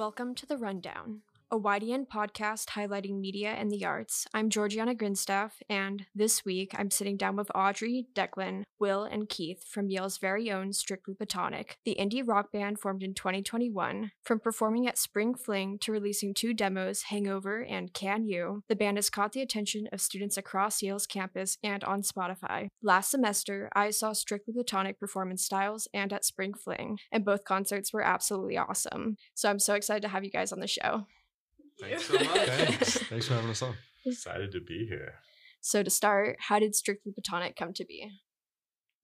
Welcome to The Rundown, a YDN podcast highlighting media and the arts. I'm Georgiana Grinstaff, and this week I'm sitting down with Audrey, Declan, Will, and Keith from Yale's very own Strictly Platonic, the indie rock band formed in 2021. From performing at Spring Fling to releasing two demos, Hangover and Can You, the band has caught the attention of students across Yale's campus and on Spotify. Last semester, I saw Strictly Platonic perform in Stiles and at Spring Fling, and both concerts were absolutely awesome. So I'm so excited to have you guys on the show. Thanks so much. Thanks. Thanks for having us on. Excited to be here. So to start, how did Strictly Platonic come to be?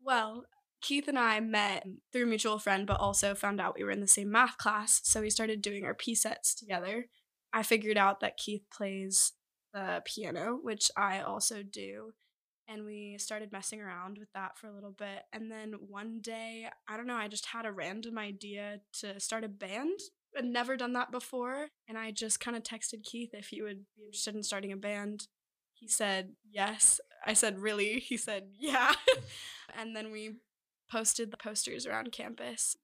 Well, Keith and I met through a mutual friend, but also found out we were in the same math class. So we started doing our P sets together. I figured out that Keith plays the piano, which I also do. And we started messing around with that for a little bit. And then one day, I don't know, I just had a random idea to start a band. I'd never done that before. And I just kind of texted Keith if he would be interested in starting a band. He said yes. I said, really? He said, yeah. and then we posted the posters around campus.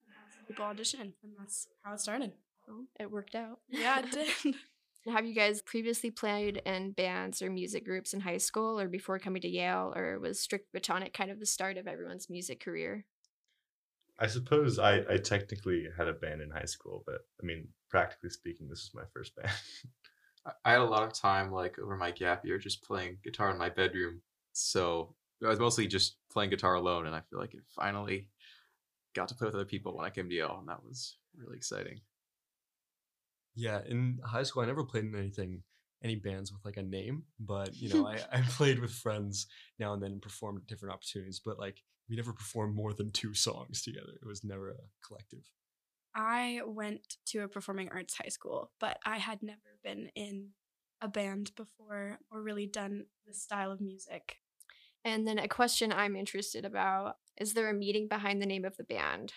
People audition, and that's how it started. Well, it worked out. Yeah, it did. Have you guys previously played in bands or music groups in high school or before coming to Yale, or was Strict Platonic kind of the start of everyone's music career? I suppose I, I technically had a band in high school, but I mean, practically speaking, this is my first band. I- I had a lot of time like over my gap year just playing guitar in my bedroom. So I was mostly just playing guitar alone and I feel like it finally got to play with other people when I came to Yale and that was really exciting. Yeah, in high school, I never played in anything, any bands with like a name, but you know, I, I played with friends now and then and performed at different opportunities, but like we never performed more than two songs together. It was never a collective. I went to a performing arts high school, but I had never been in a band before or really done this style of music. And then a question I'm interested about is there a meeting behind the name of the band?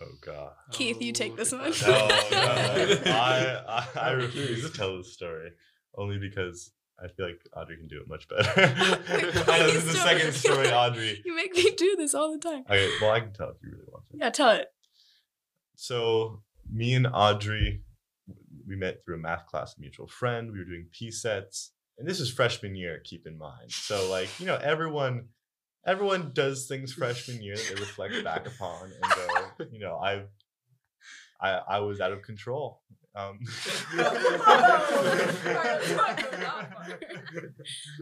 Oh God. Keith, you take Oh, this one. question. No, no, I, I I refuse to tell the story only because I feel like Audrey can do it much better. I know this is the second story, Audrey. You make me do this all the time. Okay, well I can tell if you really want to. Yeah, tell it. So me and Audrey, we met through a math class mutual friend. We were doing P sets, and this is freshman year. Keep in mind. So like you know everyone, everyone does things freshman year that they reflect back upon and go, you know, I, I, I was out of control. Um,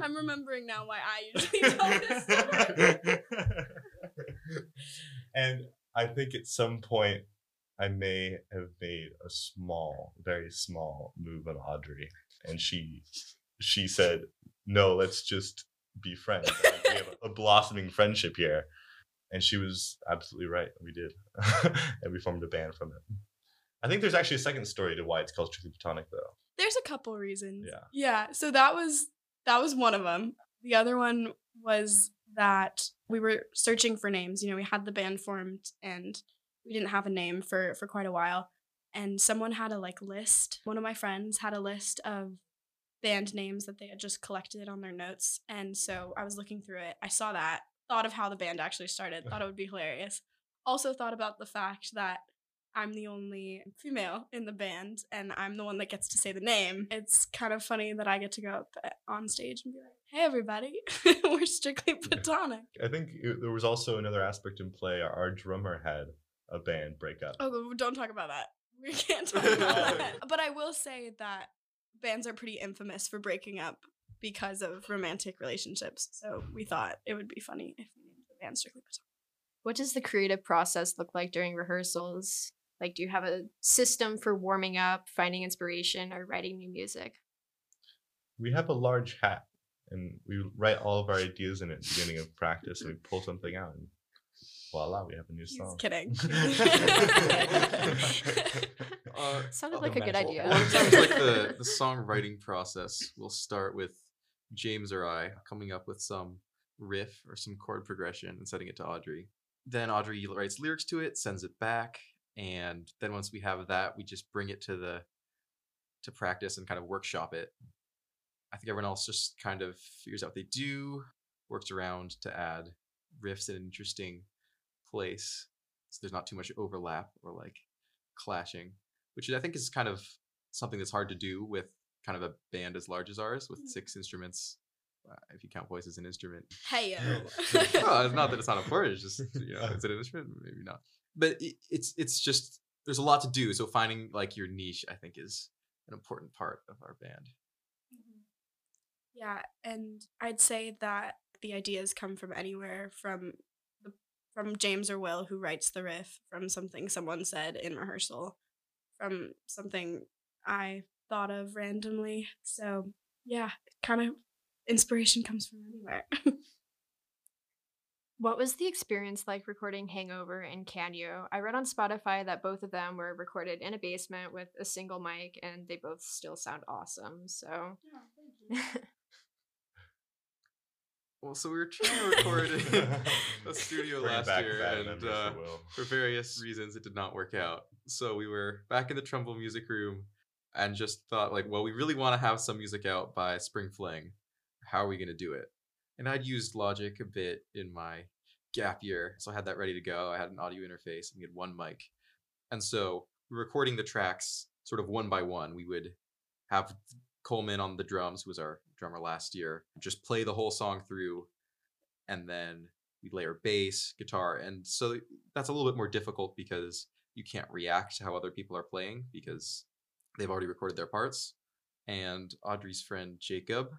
I'm remembering now why I usually tell this story. and I think at some point I may have made a small, very small move on Audrey, and she she said, "No, let's just be friends. Like, we have a blossoming friendship here." And she was absolutely right. We did, and we formed a band from it. I think there's actually a second story to why it's called Strictly Platonic, though. There's a couple reasons. Yeah. Yeah. So that was that was one of them. The other one was that we were searching for names. You know, we had the band formed and we didn't have a name for for quite a while. And someone had a like list. One of my friends had a list of band names that they had just collected on their notes. And so I was looking through it. I saw that, thought of how the band actually started, thought it would be hilarious. Also thought about the fact that I'm the only female in the band and I'm the one that gets to say the name. It's kind of funny that I get to go up uh, on stage and be like, hey, everybody, we're strictly platonic. I think it, there was also another aspect in play. Our, our drummer had a band breakup. Oh, don't talk about that. We can't talk about that. But I will say that bands are pretty infamous for breaking up because of romantic relationships. So we thought it would be funny if we named the band strictly platonic. What does the creative process look like during rehearsals? Like, do you have a system for warming up, finding inspiration, or writing new music? we have a large hat and we write all of our ideas in it at the beginning of practice and we pull something out and voila we have a new He's song kidding. Uh, Sounded like the a good idea. a lot like the, the songwriting process will start with James or I coming up with some riff or some chord progression and sending it to Audrey. Then Audrey writes lyrics to it, sends it back, and then once we have that, we just bring it to the to practice and kind of workshop it. I think everyone else just kind of figures out what they do, works around to add riffs in an interesting place, so there's not too much overlap or like clashing which I think is kind of something that's hard to do with kind of a band as large as ours with Mm. six instruments. Uh, if you count voice as an instrument, Hey well, it's not that it's not important. It's just you know, is it an instrument? Maybe not. But it, it's it's just there's a lot to do. So finding like your niche, I think, is an important part of our band. Mhm. Yeah, and I'd say that the ideas come from anywhere from the from James or Will who writes the riff, from something someone said in rehearsal, from something I thought of randomly. So yeah, kind of inspiration comes from anywhere. What was the experience like recording Hangover and Can You? I read on Spotify that both of them were recorded in a basement with a single mic and they both still sound awesome. So Well, so we were trying to record in a studio Bring last year, and uh, for for various reasons, it did not work out. So we were back in the Trumbull Music Room, and just thought like, well, we really want to have some music out by Spring Fling. How are we gonna do it? And I'd used Logic a bit in my gap year, so I had that ready to go. I had an audio interface, and we had one mic, and so recording the tracks sort of one by one. We would have Coleman on the drums, who was our drummer last year, just play the whole song through, and then we layer bass, guitar, and so that's a little bit more difficult because you can't react to how other people are playing because they've already recorded their parts. And Audrey's friend Jacob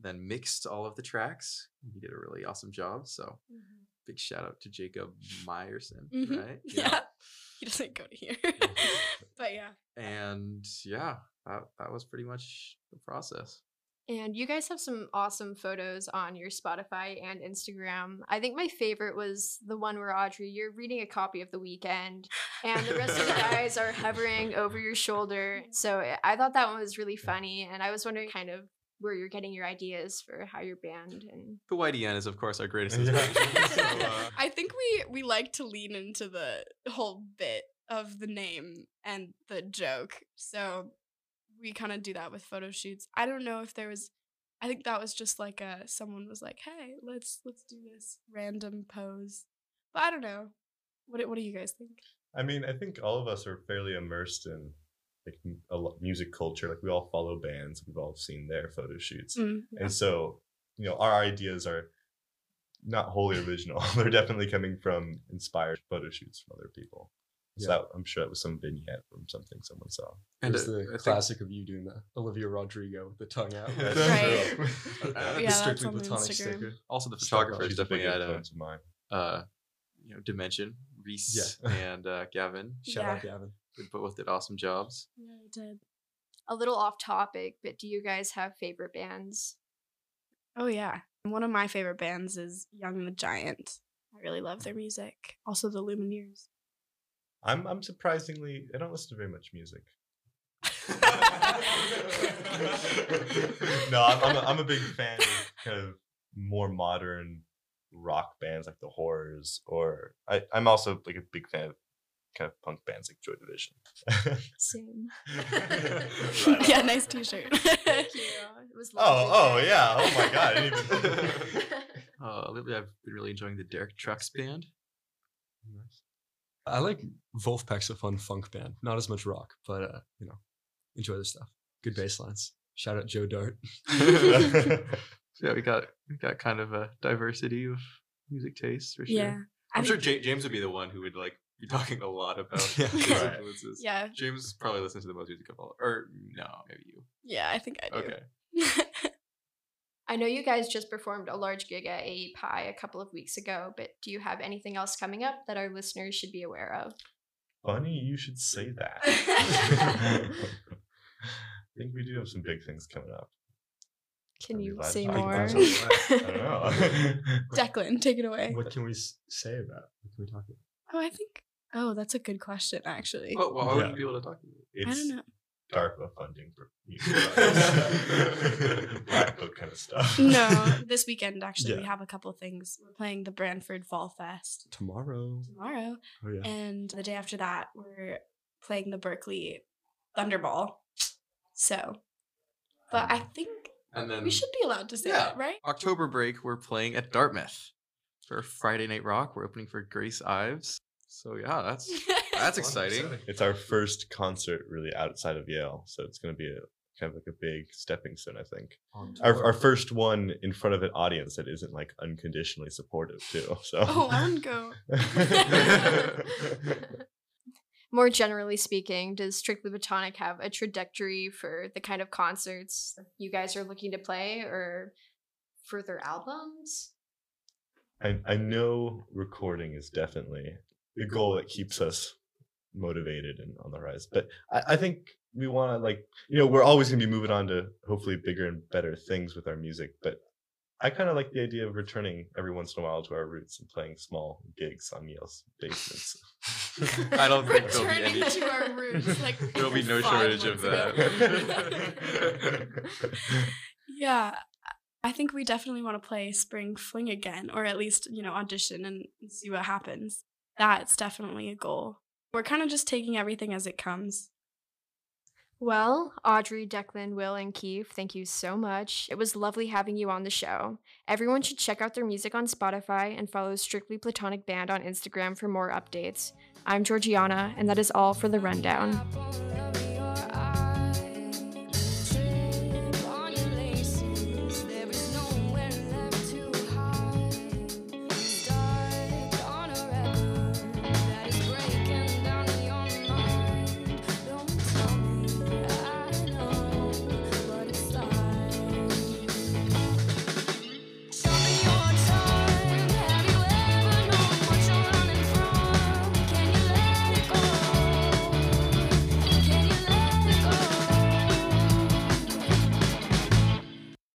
then mixed all of the tracks. He did a really awesome job. So big shout out to Jacob Meyerson, Mhm. right? yeah. He doesn't go to here. but yeah. And yeah, that, that was pretty much the process. And you guys have some awesome photos on your Spotify and Instagram. I think my favorite was the one where Audrey, you're reading a copy of The Weekend, and the rest of the guys are hovering over your shoulder. So I thought that one was really funny, and I was wondering kind of where you're getting your ideas for how your band and The YDN is, of course, our greatest inspiration. so, uh, I think we we like to lean into the whole bit of the name and the joke. So we kind of do that with photo shoots. I don't know if there was I think that was just like a someone was like, "Hey, let's let's do this random pose." But I don't know. What what do you guys think? I mean, I think all of us are fairly immersed in like a lo- music culture. Like we all follow bands. We've all seen their photo shoots, Mm, and so you know our ideas are not wholly original. They're definitely coming from inspired photo shoots from other people. So Yeah. that, I'm sure that was some vignette from something someone saw. and There's uh, the I think- classic of you doing the Olivia Rodrigo with the tongue out. That's Right. true. Yeah, the that's strictly platonic Instagram. sticker. also the Stuff photographers She's a big definitely had a of mine. uh, you know dimension. Reese Yeah. and uh, Gavin Shout out Gavin. They both did awesome jobs. Yeah, I did. a little off topic, but do you guys have favorite bands? Oh yeah. One of my favorite bands is Young the Giant. I really love their music. Also the Lumineers. I'm I'm surprisingly I don't listen to very much music. no, I'm I'm a, I'm a big fan of kind of more modern rock bands like the Horrors, or I I'm also like a big fan of kind of punk bands like Joy Division. Same. Right yeah, nice t-shirt. Thank you. It was Oh lovely oh today. yeah! Oh my god! I didn't even. Uh, lately, I've been really enjoying the Derek Trucks band. I like Vulfpeck's a fun funk band. Not as much rock, but uh, you know, enjoy their stuff. Good bass lines. Shout out Joe Dart. So, yeah, we got we got kind of a diversity of music tastes for sure. yeah. I I'm sure think- Ja- James would be the one who would like be talking a lot about Yeah. his Right. influences. Yeah. James probably listens to the most music of all, or no, maybe you. Yeah, I think I do. Okay. I know you guys just performed a large gig at AE Pi a couple of weeks ago, but do you have anything else coming up that our listeners should be aware of? Funny you should say that. I think we do have some big things coming up. Can you say talk more? I don't know. Declan, take it away. What can we say about? What can we talk about? Oh, I think. Oh, that's a good question, actually. Oh, well, why Yeah. wouldn't you be able to talk to you? I don't know. DARPA funding for black book kind of stuff. No, this weekend actually we have a couple things. We're playing the Branford Fall Fest Tomorrow. tomorrow, Oh yeah. and the day after that we're playing the Berkeley Thunderball. So, but I um, think And then we should be allowed to say yeah. that, right? October break, we're playing at Dartmouth for Friday Night Rock. We're opening for Grace Ives. So yeah, that's that's exciting. It's our first concert really outside of Yale, so it's going to be a kind of like a big stepping stone. I think our our first one in front of an audience that isn't like unconditionally supportive too. So oh, I wouldn't go. More generally speaking, does Strictly Platonic have a trajectory for the kind of concerts you guys are looking to play or further albums? I, I know recording is definitely a goal that keeps us motivated and on the rise. But I, I think we want to like you know we're always going to be moving on to hopefully bigger and better things with our music. But I kind of like the idea of returning every once in a while to our roots and playing small gigs on Yale's basements. I don't think there'll be any. to our roots, like There'll be no shortage of that. Yeah, I think we definitely want to play Spring Fling again, or at least, you know, audition and see what happens. That's definitely a goal. We're kind of just taking everything as it comes. Well, Audrey, Declan, Will, and Keith, thank you so much. It was lovely having you on the show. Everyone should check out their music on Spotify and follow Strictly Platonic Band on Instagram for more updates. I'm Georgiana, and that is all for the rundown.